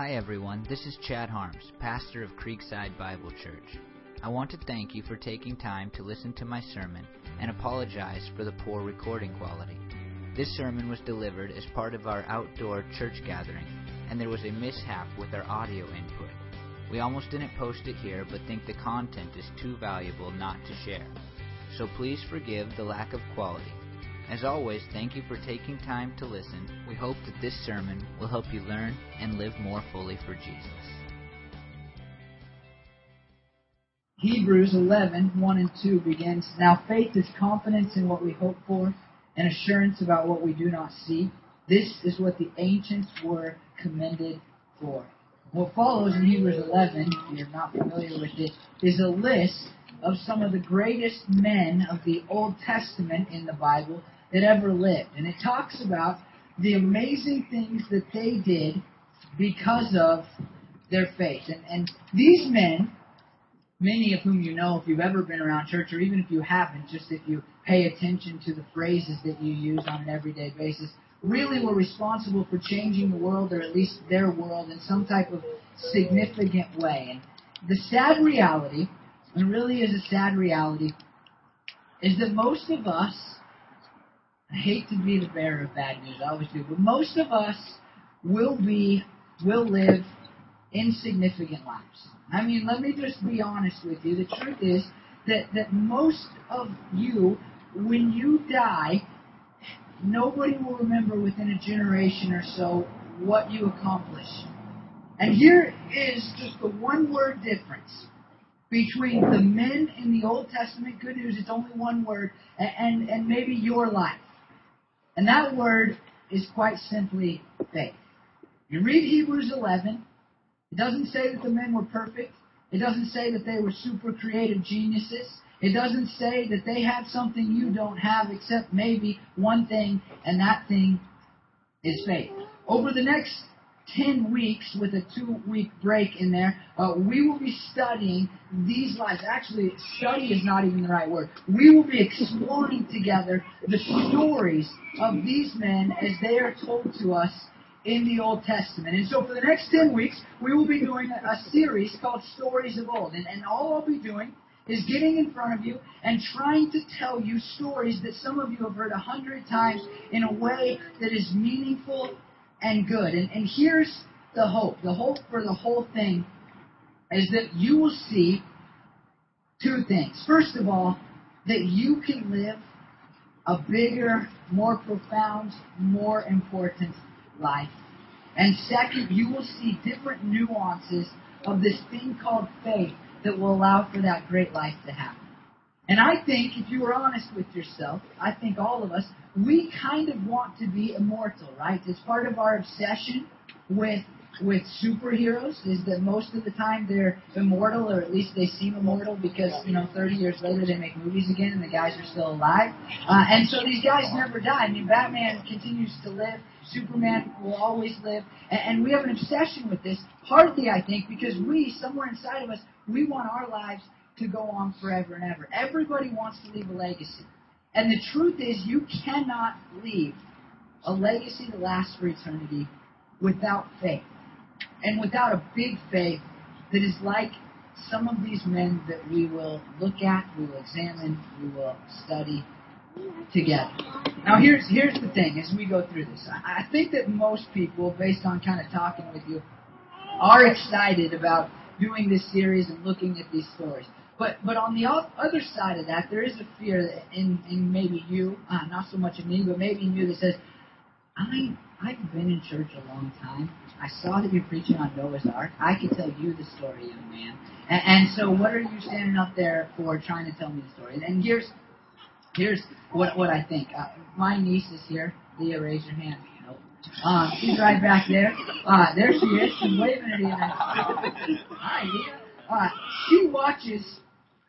Hi everyone, this is Chad Harms, pastor of Creekside Bible Church. I want to thank you for taking time to listen to my sermon and apologize for the poor recording quality. This sermon was delivered as part of our outdoor church gathering, and there was a mishap with our audio input. We almost didn't post it here, but think the content is too valuable not to share. So please forgive the lack of quality. As always, thank you for taking time to listen. We hope that this sermon will help you learn and live more fully for Jesus. Hebrews 11, 1 and 2 begins, Now faith is confidence in what we hope for and assurance about what we do not see. This is what the ancients were commended for. What follows in Hebrews 11, if you're not familiar with it, is a list of some of the greatest men of the Old Testament in the Bible that ever lived. And it talks about the amazing things that they did because of their faith. And, and these men, many of whom you know if you've ever been around church, or even if you haven't, just if you pay attention to the phrases that you use on an everyday basis, really were responsible for changing the world, or at least their world, in some type of significant way. And the sad reality, and really is a sad reality, is that most of us I hate to be the bearer of bad news, I always do, but most of us will be, will live insignificant lives. I mean, let me just be honest with you. The truth is that, that most of you, when you die, nobody will remember within a generation or so what you accomplished. And here is just the one word difference between the men in the Old Testament, good news, it's only one word, and, and, and maybe your life. And that word is quite simply faith. You read Hebrews 11, it doesn't say that the men were perfect. It doesn't say that they were super creative geniuses. It doesn't say that they had something you don't have except maybe one thing, and that thing is faith. Over the next 10 weeks with a two week break in there, uh, we will be studying these lives. Actually, study is not even the right word. We will be exploring together the stories of these men as they are told to us in the Old Testament. And so for the next 10 weeks, we will be doing a, series called Stories of Old. And, and all I'll be doing is getting in front of you and trying to tell you stories that some of you have heard a hundred times in a way that is meaningful and good. And, and here's the hope. The hope for the whole thing is that you will see two things. First of all, that you can live a bigger, more profound, more important life. And second, you will see different nuances of this thing called faith that will allow for that great life to happen. And I think, if you were honest with yourself, I think all of us, we kind of want to be immortal, right? It's part of our obsession with with superheroes is that most of the time they're immortal, or at least they seem immortal, because you know 30 years later they make movies again and the guys are still alive. Uh, and so these guys never die. I mean, Batman continues to live. Superman will always live, and, and we have an obsession with this. Partly, I think, because we, somewhere inside of us, we want our lives to go on forever and ever. Everybody wants to leave a legacy. And the truth is, you cannot leave a legacy that lasts for eternity without faith. And without a big faith that is like some of these men that we will look at, we will examine, we will study together. Now here's here's the thing as we go through this. I, I think that most people, based on kind of talking with you, are excited about doing this series and looking at these stories. But but on the other side of that, there is a fear in in maybe you, uh, not so much in me, but maybe in you that says, I I've been in church a long time. I saw that you're preaching on Noah's Ark. I could tell you the story, young man. And, and so, what are you standing up there for, trying to tell me the story? And, here's here's what what I think. Uh, my niece is here. Leah, raise your hand. Uh, she's right back there. Uh, there she is. She's waving at you. Hi, Leah. Uh, she watches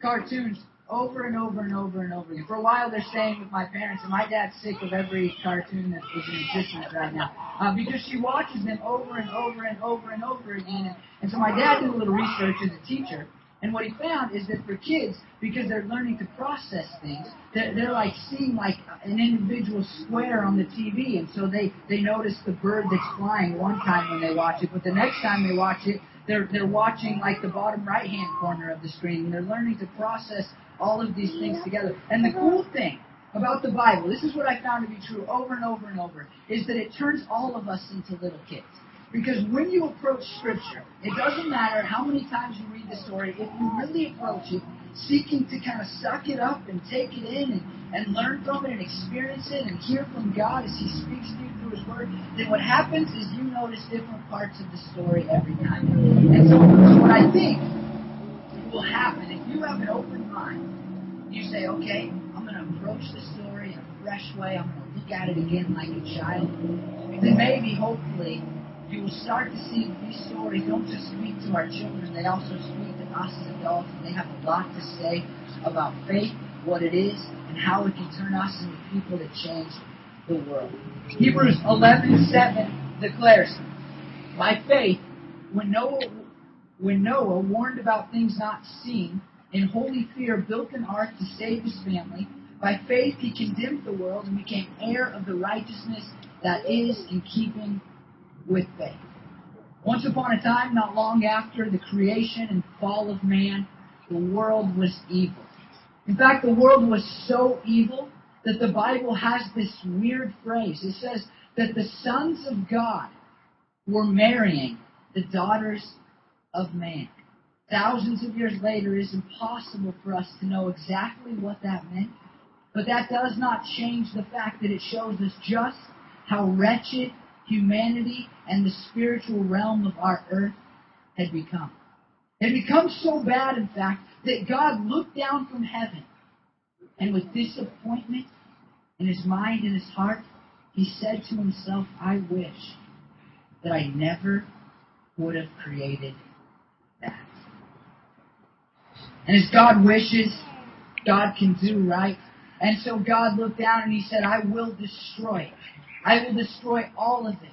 cartoons over and over and over and over again. For a while, they're staying with my parents, and my dad's sick of every cartoon that is in existence right now uh, because she watches them over and over and over and over again. And, and so my dad did a little research as a teacher, And what he found is that for kids, because they're learning to process things, they're, they're like seeing like an individual square on the TV, and so they they notice the bird that's flying one time when they watch it, but the next time they watch it, they're they're watching like the bottom right hand corner of the screen, and they're learning to process all of these things together. And the cool thing about the Bible, this is what I found to be true over and over and over, is that it turns all of us into little kids. Because when you approach Scripture, it doesn't matter how many times you read the story, if you really approach it seeking to kind of suck it up and take it in and, and learn from it and experience it and hear from God as He speaks to you through His Word, then what happens is you notice different parts of the story every time. And so, what I think will happen, if you have an open mind, you say, okay, I'm going to approach the story in a fresh way, I'm going to look at it again like a child, then maybe, hopefully, you will start to see these stories don't just speak to our children, they also speak to us as adults, and they have a lot to say about faith, what it is, and how it can turn us into people that change the world. Hebrews 11:7 declares, "By faith, when Noah when Noah warned about things not seen, in holy fear built an ark to save his family, by faith he condemned the world and became heir of the righteousness that is in keeping with faith. Once upon a time, not long after the creation and fall of man, the world was evil. In fact, the world was so evil that the Bible has this weird phrase. It says that the sons of God were marrying the daughters of man. Thousands of years later, it is impossible for us to know exactly what that meant, but that does not change the fact that it shows us just how wretched humanity and the spiritual realm of our earth had become. It had become so bad, in fact, that God looked down from heaven and with disappointment in his mind and his heart, he said to himself, I wish that I never would have created that. And as God wishes, God can do right. And so God looked down and he said, I will destroy it. I will destroy all of it.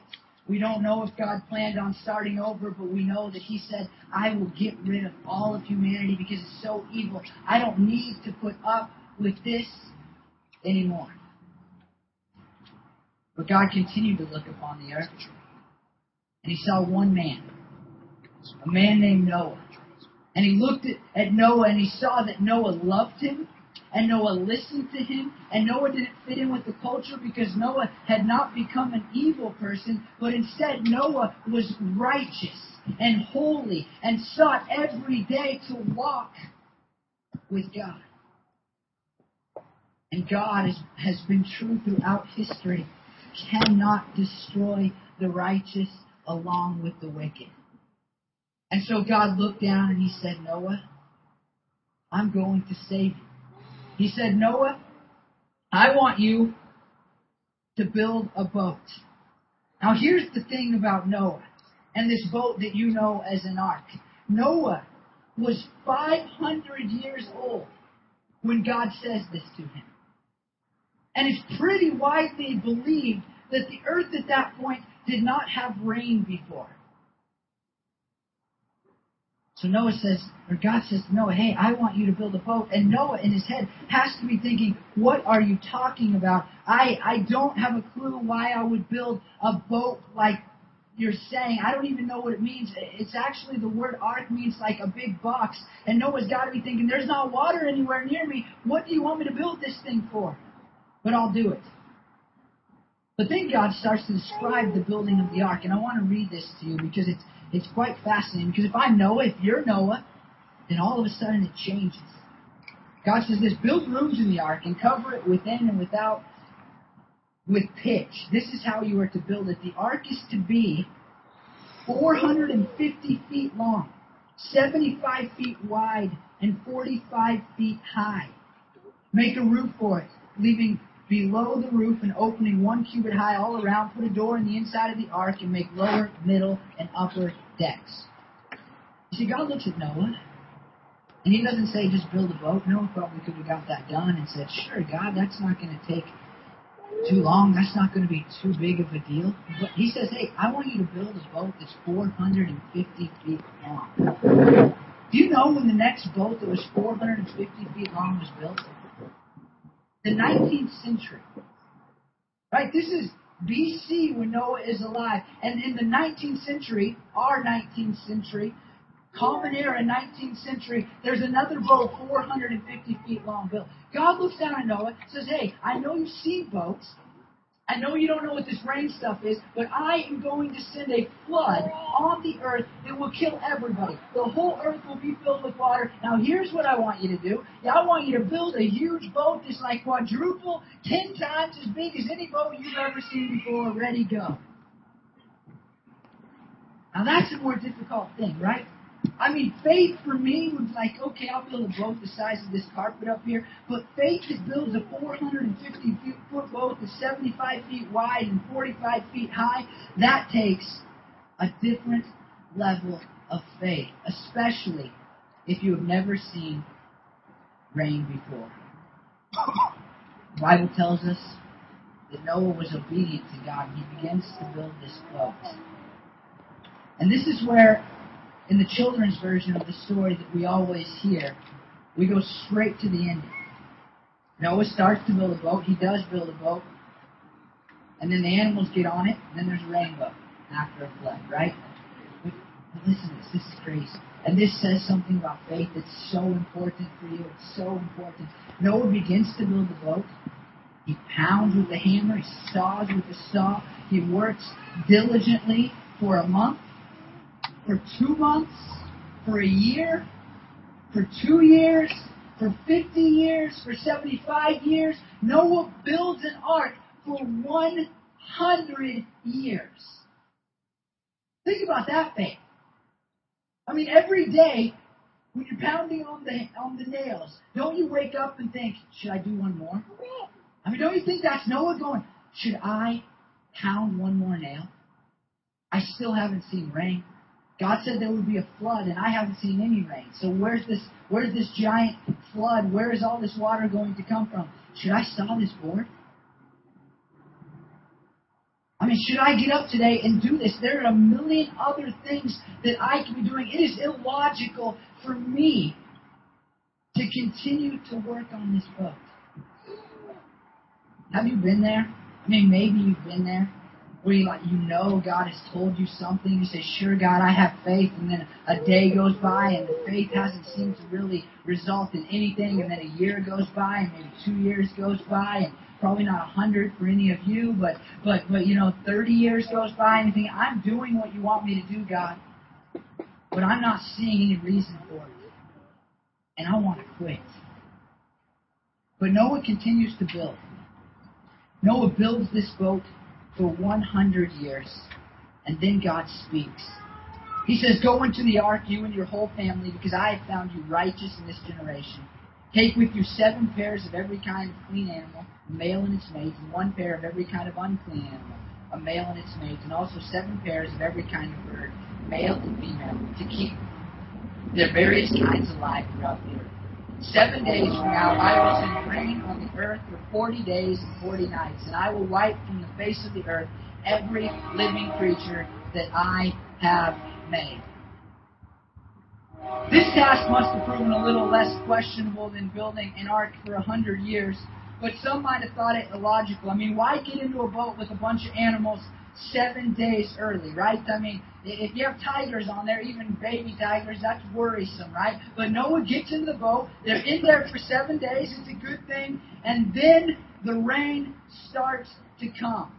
We don't know if God planned on starting over, but we know that He said, I will get rid of all of humanity because it's so evil. I don't need to put up with this anymore. But God continued to look upon the earth, and He saw one man, a man named Noah. And He looked at, at Noah and He saw that Noah loved him and Noah listened to him, and Noah didn't fit in with the culture because Noah had not become an evil person, but instead Noah was righteous and holy and sought every day to walk with God. And God is, has been true throughout history, cannot destroy the righteous along with the wicked. And so God looked down and he said, Noah, I'm going to save you. He said, Noah, I want you to build a boat. Now here's the thing about Noah and this boat that you know as an ark. Noah was 500 years old when God says this to him. And it's pretty widely believed that the earth at that point did not have rain before. So Noah says, or God says to Noah, hey, I want you to build a boat. And Noah in his head has to be thinking, what are you talking about? I, I don't have a clue why I would build a boat like you're saying. I don't even know what it means. It's actually the word ark means like a big box. And Noah's got to be thinking, there's not water anywhere near me. What do you want me to build this thing for? But I'll do it. But then God starts to describe the building of the ark. And I want to read this to you because it's it's quite fascinating because if I'm Noah, if you're Noah, then all of a sudden it changes. God says this, build rooms in the ark and cover it within and without with pitch. This is how you are to build it. The ark is to be 450 feet long, 75 feet wide, and 45 feet high. Make a roof for it, leaving below the roof and opening one cubit high all around, put a door in the inside of the ark and make lower, middle, and upper decks. You see, God looks at Noah, and he doesn't say just build a boat. Noah probably could have got that done and said, sure, God, that's not going to take too long. That's not going to be too big of a deal. But he says, hey, I want you to build a boat that's 450 feet long. Do you know when the next boat that was 450 feet long was built? The 19th century. Right? This is BC when Noah is alive. And in the 19th century, our 19th century, Common Era 19th century, there's another boat 450 feet long built. God looks down at Noah says, Hey, I know you've seen boats. I know you don't know what this rain stuff is, but I am going to send a flood on the earth that will kill everybody. The whole earth will be filled with water. Now, here's what I want you to do. I want you to build a huge boat that's like quadruple, ten times as big as any boat you've ever seen before. Ready, go. Now, that's a more difficult thing, right? I mean, faith for me was like, okay, I'll build a boat the size of this carpet up here. But faith that builds a 450 foot boat that's 75 feet wide and 45 feet high, that takes a different level of faith, especially if you have never seen rain before. The Bible tells us that Noah was obedient to God he begins to build this boat. And this is where in the children's version of the story that we always hear, we go straight to the ending. Noah starts to build a boat. He does build a boat. And then the animals get on it. And then there's a rainbow after a flood, right? But, listen to this. This is crazy. And this says something about faith that's so important for you. It's so important. Noah begins to build the boat. He pounds with the hammer. He saws with the saw. He works diligently for a month for two months, for a year, for two years, for 50 years, for 75 years. Noah builds an ark for 100 years. Think about that faith. I mean, every day when you're pounding on the on the nails, don't you wake up and think, should I do one more? I mean, don't you think that's Noah going, should I pound one more nail? I still haven't seen rain. God said there would be a flood, and I haven't seen any rain. So where's this? Where's this giant flood? Where is all this water going to come from? Should I saw this board? I mean, should I get up today and do this? There are a million other things that I can be doing. It is illogical for me to continue to work on this boat. Have you been there? I mean, maybe you've been there where you like you know God has told you something, you say, Sure God, I have faith, and then a day goes by and the faith hasn't seemed to really result in anything, and then a year goes by and maybe two years goes by and probably not a hundred for any of you, but but but you know, thirty years goes by and you think, I'm doing what you want me to do, God. But I'm not seeing any reason for it. And I want to quit. But Noah continues to build. Noah builds this boat for 100 years. And then God speaks. He says, Go into the ark, you and your whole family, because I have found you righteous in this generation. Take with you seven pairs of every kind of clean animal, a male and its mate, and one pair of every kind of unclean animal, a male and its mate, and also seven pairs of every kind of bird, male and female, to keep their various kinds alive throughout the earth. Seven days from now I will send rain on the earth for forty days and forty nights, and I will wipe from the face of the earth every living creature that I have made. This task must have proven a little less questionable than building an ark for a hundred years, but some might have thought it illogical. I mean, why get into a boat with a bunch of animals seven days early, right? I mean, if you have tigers on there, even baby tigers, that's worrisome, right? But Noah gets in the boat. They're in there for seven days. It's a good thing. And then the rain starts to come.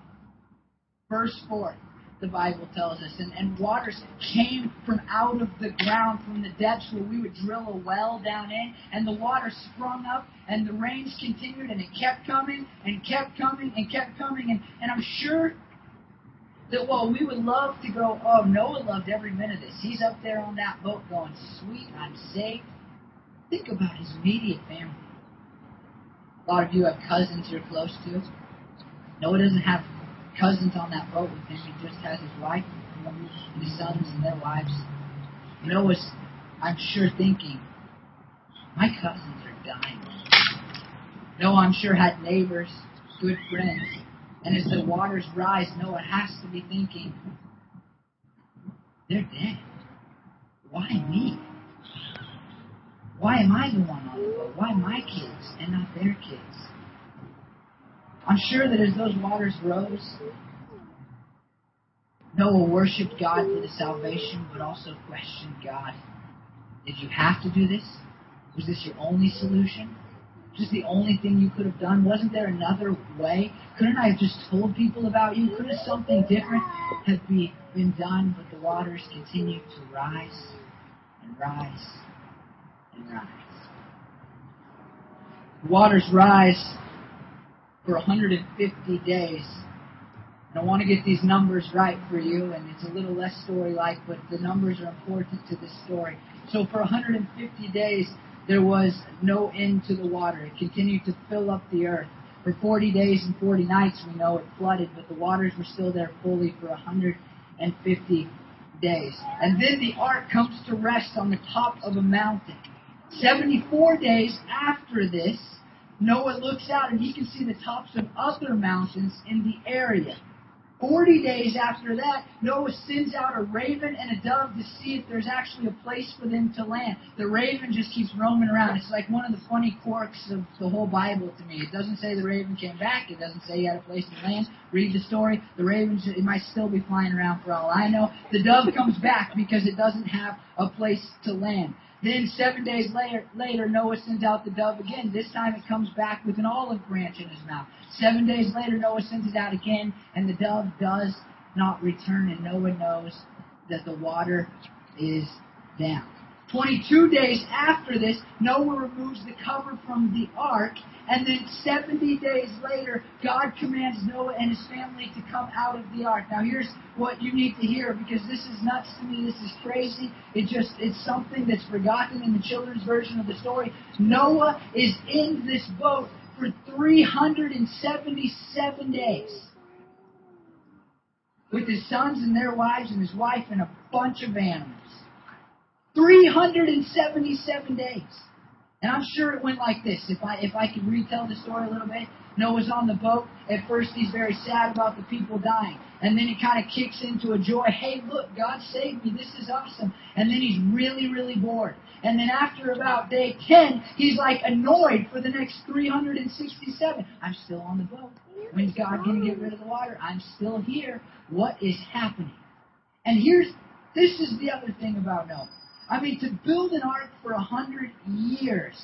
Verse 4, the Bible tells us. And, and waters came from out of the ground, from the depths where we would drill a well down in. And the water sprung up, and the rains continued, and it kept coming, and kept coming, and kept coming. And, and I'm sure that while we would love to go, oh, Noah loved every minute of this. He's up there on that boat going, sweet, I'm safe. Think about his immediate family. A lot of you have cousins you're close to. Noah doesn't have cousins on that boat with him. He just has his wife and his sons and their wives. Noah's, I'm sure, thinking, my cousins are dying. Noah, I'm sure, had neighbors, good friends and as the waters rise, Noah has to be thinking, they're dead. Why me? Why am I the one on the boat? Why my kids and not their kids? I'm sure that as those waters rose, Noah worshiped God for the salvation, but also questioned God. Did you have to do this? Was this your only solution? This the only thing you could have done? Wasn't there another way? Couldn't I have just told people about you? Couldn't something different have be, been done? But the waters continued to rise and rise and rise. The waters rise for 150 days. And I want to get these numbers right for you, and it's a little less story-like, but the numbers are important to this story. So for 150 days, there was no end to the water. It continued to fill up the earth. For 40 days and 40 nights, we know it flooded, but the waters were still there fully for 150 days. And then the ark comes to rest on the top of a mountain. 74 days after this, Noah looks out and he can see the tops of other mountains in the area. Forty days after that, Noah sends out a raven and a dove to see if there's actually a place for them to land. The raven just keeps roaming around. It's like one of the funny quirks of the whole Bible to me. It doesn't say the raven came back. It doesn't say he had a place to land. Read the story. The raven, it might still be flying around for all I know. The dove comes back because it doesn't have a place to land. Then seven days later, later, Noah sends out the dove again. This time it comes back with an olive branch in his mouth. Seven days later, Noah sends it out again, and the dove does not return, and Noah knows that the water is down. 22 days after this, Noah removes the cover from the ark, and then 70 days later, God commands Noah and his family to come out of the ark. Now here's what you need to hear, because this is nuts to me, this is crazy. It just, it's something that's forgotten in the children's version of the story. Noah is in this boat for 377 days. With his sons and their wives and his wife and a bunch of animals. 377 days. And I'm sure it went like this. If I if I could retell the story a little bit, Noah's on the boat. At first, he's very sad about the people dying, and then he kind of kicks into a joy. Hey, look, God saved me. This is awesome. And then he's really, really bored. And then after about day 10, he's like annoyed for the next 367. I'm still on the boat. When's God to get rid of the water? I'm still here. What is happening? And here's this is the other thing about Noah. I mean, to build an ark for a hundred years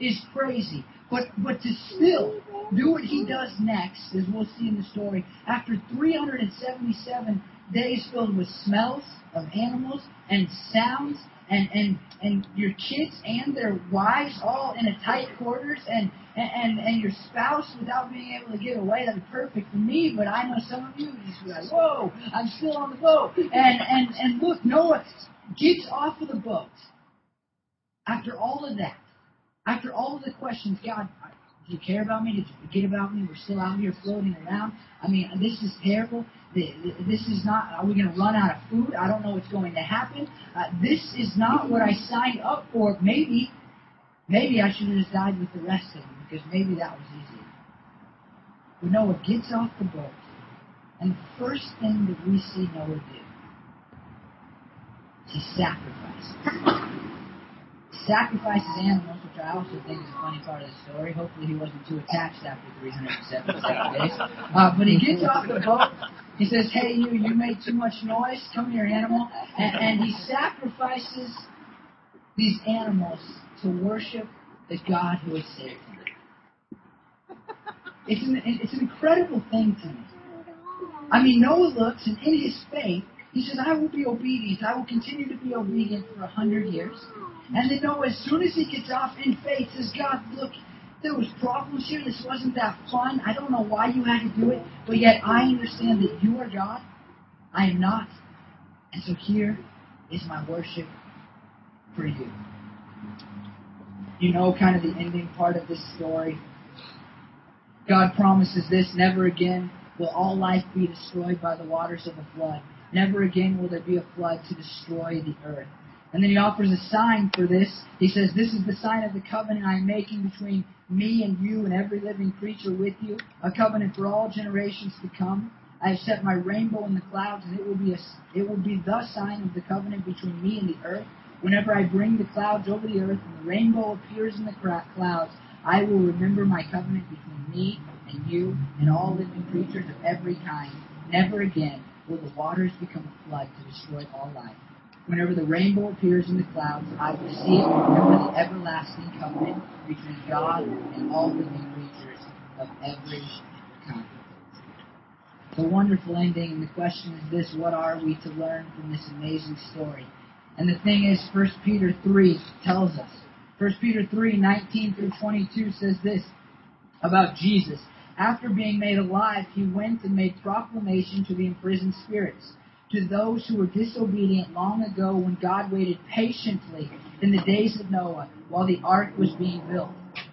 is crazy. But but to still do what he does next, as we'll see in the story, after 377 days filled with smells of animals and sounds and and and your kids and their wives all in a tight quarters and and and your spouse without being able to get away. That'd be perfect for me, but I know some of you just be like, whoa, I'm still on the boat. And and and look, Noah gets off of the boat after all of that, after all of the questions, God, do you care about me? Did you forget about me? We're still out here floating around. I mean, this is terrible. This is not, are we going to run out of food? I don't know what's going to happen. Uh, this is not what I signed up for. Maybe, maybe I should have just died with the rest of them because maybe that was easier. But Noah gets off the boat, and the first thing that we see Noah do to sacrifice. Sacrifices animals, which I also think is a funny part of the story. Hopefully he wasn't too attached after 377 days. Uh, but he gets off the boat. He says, hey, you, you made too much noise. Come here, animal. And, and he sacrifices these animals to worship the God who has saved him. It's an, it's an incredible thing to me. I mean, Noah looks, and in his faith, he says, I will be obedient. I will continue to be obedient for a hundred years. And then Noah, as soon as he gets off in faith, says, God, look, there was problems here. This wasn't that fun. I don't know why you had to do it, but yet I understand that you are God. I am not. And so here is my worship for you. You know kind of the ending part of this story. God promises this, never again will all life be destroyed by the waters of the flood. Never again will there be a flood to destroy the earth. And then he offers a sign for this. He says, This is the sign of the covenant I am making between me and you and every living creature with you, a covenant for all generations to come. I have set my rainbow in the clouds, and it will be a, it will be the sign of the covenant between me and the earth. Whenever I bring the clouds over the earth and the rainbow appears in the clouds, I will remember my covenant between me and you and all living creatures of every kind. Never again will the waters become a flood to destroy all life. Whenever the rainbow appears in the clouds, I will see it and remember the everlasting covenant between God and all living creatures of every kind. A wonderful ending, and the question is this what are we to learn from this amazing story? And the thing is, 1 Peter 3 tells us. 1 Peter 3, 19 through 22 says this about Jesus. After being made alive, he went and made proclamation to the imprisoned spirits, to those who were disobedient long ago when God waited patiently in the days of Noah while the ark was being built.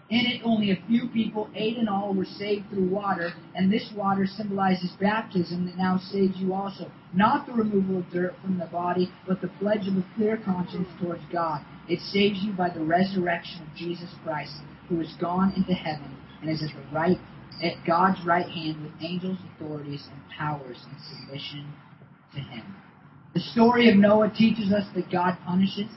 In it, only a few people, eight in all, were saved through water, and this water symbolizes baptism that now saves you also. Not the removal of dirt from the body, but the pledge of a clear conscience towards God. It saves you by the resurrection of Jesus Christ, who has gone into heaven and is at the right at God's right hand with angels, authorities, and powers in submission to him. The story of Noah teaches us that God punishes,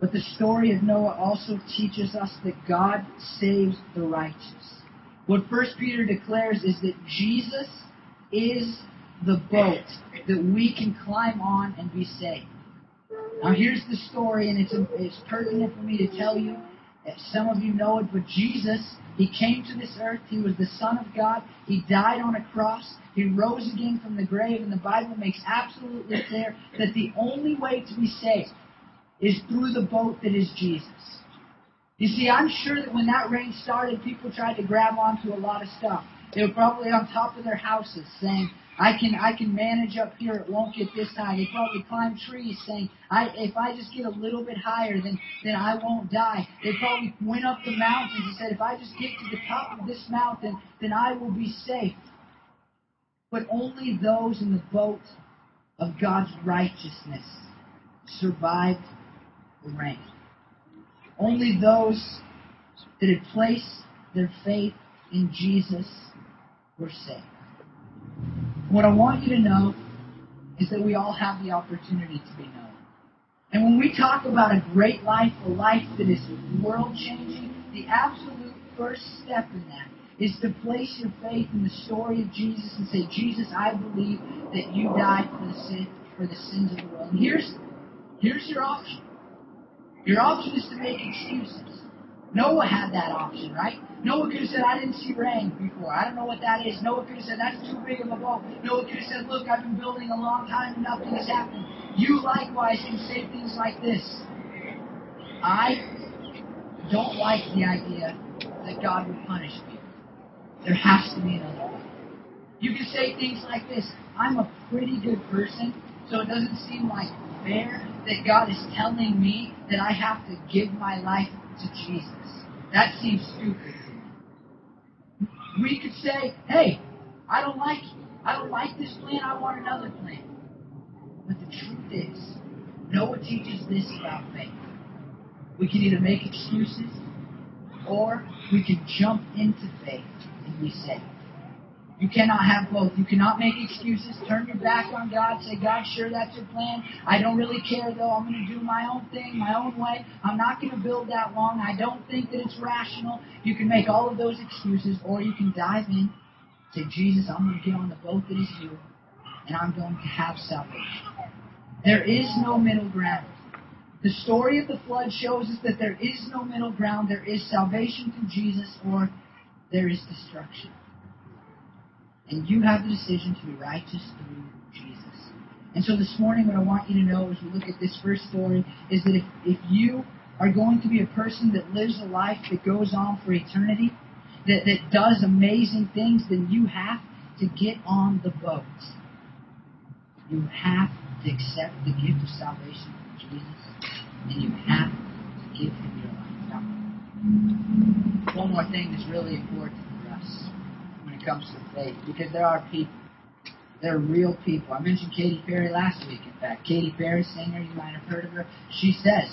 but the story of Noah also teaches us that God saves the righteous. What First Peter declares is that Jesus is the boat that we can climb on and be saved. Now here's the story, and it's, it's pertinent for me to tell you. Some of you know it, but Jesus, He came to this earth. He was the Son of God. He died on a cross. He rose again from the grave, and the Bible makes absolutely clear that the only way to be saved is through the boat that is Jesus. You see, I'm sure that when that rain started, people tried to grab onto a lot of stuff. They were probably on top of their houses saying, I can I can manage up here, it won't get this high. They probably climbed trees saying, I if I just get a little bit higher then then I won't die. They probably went up the mountains and said, if I just get to the top of this mountain, then I will be safe. But only those in the boat of God's righteousness survived the rain. Only those that had placed their faith in Jesus were saved. What I want you to know is that we all have the opportunity to be known. And when we talk about a great life, a life that is world changing, the absolute first step in that is to place your faith in the story of Jesus and say, Jesus, I believe that you died for the sin, for the sins of the world. And here's here's your option. Your option is to make excuses. Noah had that option, right? Noah could have said, I didn't see rain before. I don't know what that is. Noah could have said, that's too big of a boat. Noah could have said, look, I've been building a long time and nothing has happened. You likewise can say things like this. I don't like the idea that God would punish me. There has to be another way. You can say things like this. I'm a pretty good person, so it doesn't seem like fair that God is telling me that I have to give my life to Jesus. That seems stupid to me. We could say, hey, I don't like I don't like this plan, I want another plan. But the truth is, Noah teaches this about faith. We can either make excuses or we can jump into faith and be saved. You cannot have both. You cannot make excuses, turn your back on God, say, God, sure, that's your plan. I don't really care, though. I'm going to do my own thing, my own way. I'm not going to build that long. I don't think that it's rational. You can make all of those excuses, or you can dive in, say, Jesus, I'm going to get on the boat that is you, and I'm going to have salvation. There is no middle ground. The story of the flood shows us that there is no middle ground. There is salvation through Jesus, or there is destruction. And you have the decision to be righteous through Jesus. And so this morning, what I want you to know as we look at this first story is that if, if you are going to be a person that lives a life that goes on for eternity, that, that does amazing things, then you have to get on the boat. You have to accept the gift of salvation from Jesus, and you have to give Him your life. Now, one more thing that's really important for us comes to faith because there are people. They're real people. I mentioned Katy Perry last week, in fact. Katy Perry, singer, you might have heard of her. She says,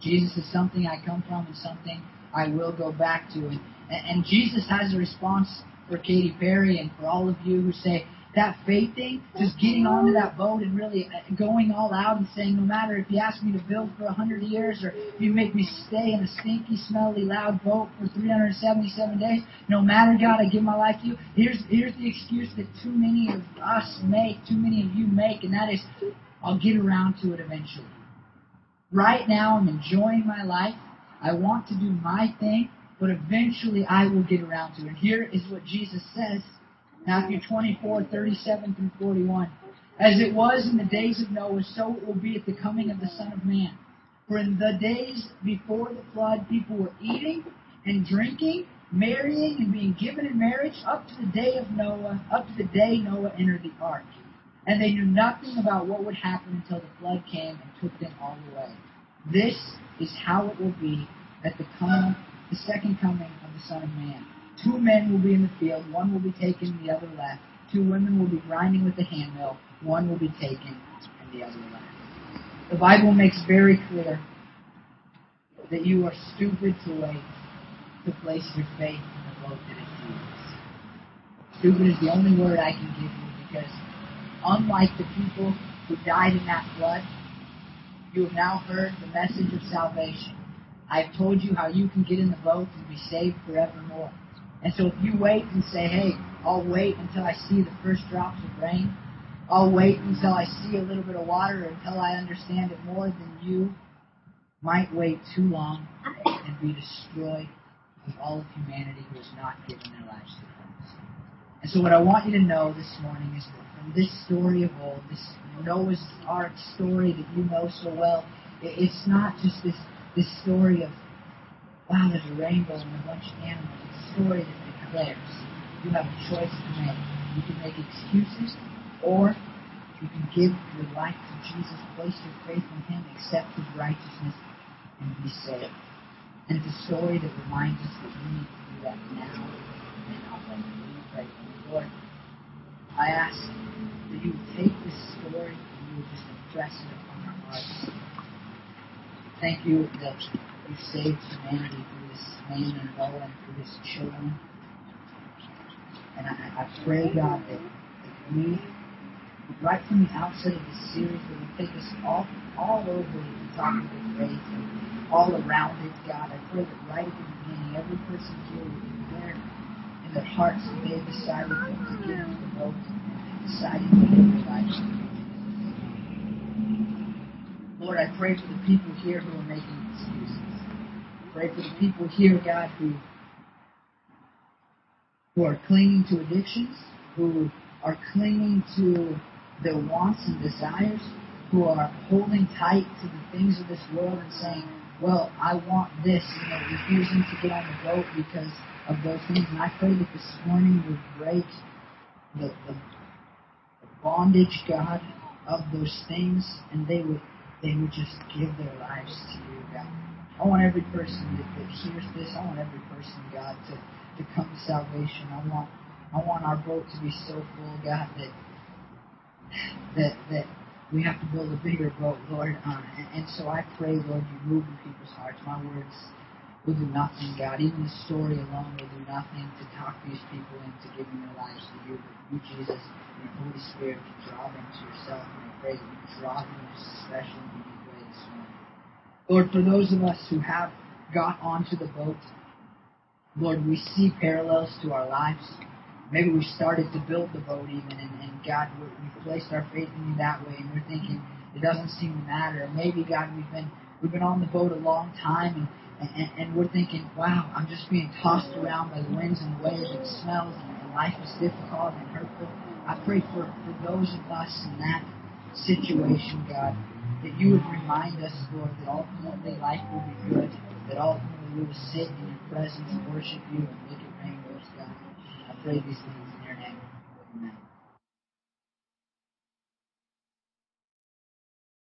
Jesus is something I come from and something I will go back to. And, and Jesus has a response for Katy Perry and for all of you who say, that faith thing, just getting onto that boat and really uh, going all out and saying, no matter if you ask me to build for a hundred years or if you make me stay in a stinky, smelly, loud boat for 377 days, no matter God, I give my life to you. Here's here's the excuse that too many of us make, too many of you make, and that is, I'll get around to it eventually. Right now, I'm enjoying my life. I want to do my thing, but eventually I will get around to it. Here is what Jesus says Matthew 24, 37 through 41. As it was in the days of Noah, so it will be at the coming of the Son of Man. For in the days before the flood, people were eating and drinking, marrying and being given in marriage up to the day of Noah, up to the day Noah entered the ark. And they knew nothing about what would happen until the flood came and took them all away. This is how it will be at the coming, the second coming of the Son of Man. Two men will be in the field, one will be taken, the other left. Two women will be grinding with the handmill, one will be taken, and the other left. The Bible makes very clear that you are stupid to wait to place your faith in the boat that is Jesus. Stupid is the only word I can give you because unlike the people who died in that flood, you have now heard the message of salvation. I have told you how you can get in the boat and be saved forevermore. And so if you wait and say, hey, I'll wait until I see the first drops of rain, I'll wait until I see a little bit of water until I understand it more than you might wait too long and be destroyed with all of humanity who has not given their lives to Christ. And so what I want you to know this morning is that from this story of old, this Noah's Ark story that you know so well, it's not just this, this story of, wow, there's a rainbow and a bunch of animals The story that declares you have a choice to make. You can make excuses, or you can give your life to Jesus, place your faith in Him, accept His righteousness, and be saved. And it's a story that reminds us that we need to do that now and later. We pray, to the Lord, I ask that you take this story and you just impress it upon our hearts. Thank you that you saved humanity through this man and Noah and through his children. And I, I pray, God, that, that we, right from the outset of this series, that you take us all, all over the topic of faith and all around it, God. I pray that right at the beginning, every person here would be there in their hearts that they have decided to get into the boat and decided to give their lives Lord, I pray for the people here who are making excuses. Pray for the people here, God, who who are clinging to addictions, who are clinging to their wants and desires, who are holding tight to the things of this world and saying, well, I want this, you know, refusing to get on the boat because of those things. And I pray that this morning would break the, the, bondage, God, of those things, and they would they would just give their lives to you, God. I want every person that, that hears this, I want every person, God, to, to come to salvation. I want I want our boat to be so full, God, that that that we have to build a bigger boat, Lord. Uh, and, and so I pray, Lord, you move in people's hearts. My words will do nothing, God. Even the story alone will do nothing to talk these people into giving their lives to you. But you, Jesus, and the Holy Spirit, can draw them to yourself. And I pray that you draw them in a special and unique way this morning. Lord, for those of us who have got onto the boat, Lord, we see parallels to our lives. Maybe we started to build the boat even, and, and God, we, we placed our faith in you that way, and we're thinking it doesn't seem to matter. Maybe God, we've been we've been on the boat a long time, and, and, and we're thinking, wow, I'm just being tossed around by the winds and waves. It smells, and life is difficult and hurtful. I pray for, for those of us in that situation, God, that you would remind us, Lord, that ultimately life will be good, that ultimately we will sit in your presence and worship you and make it rain, Lord God. I pray these things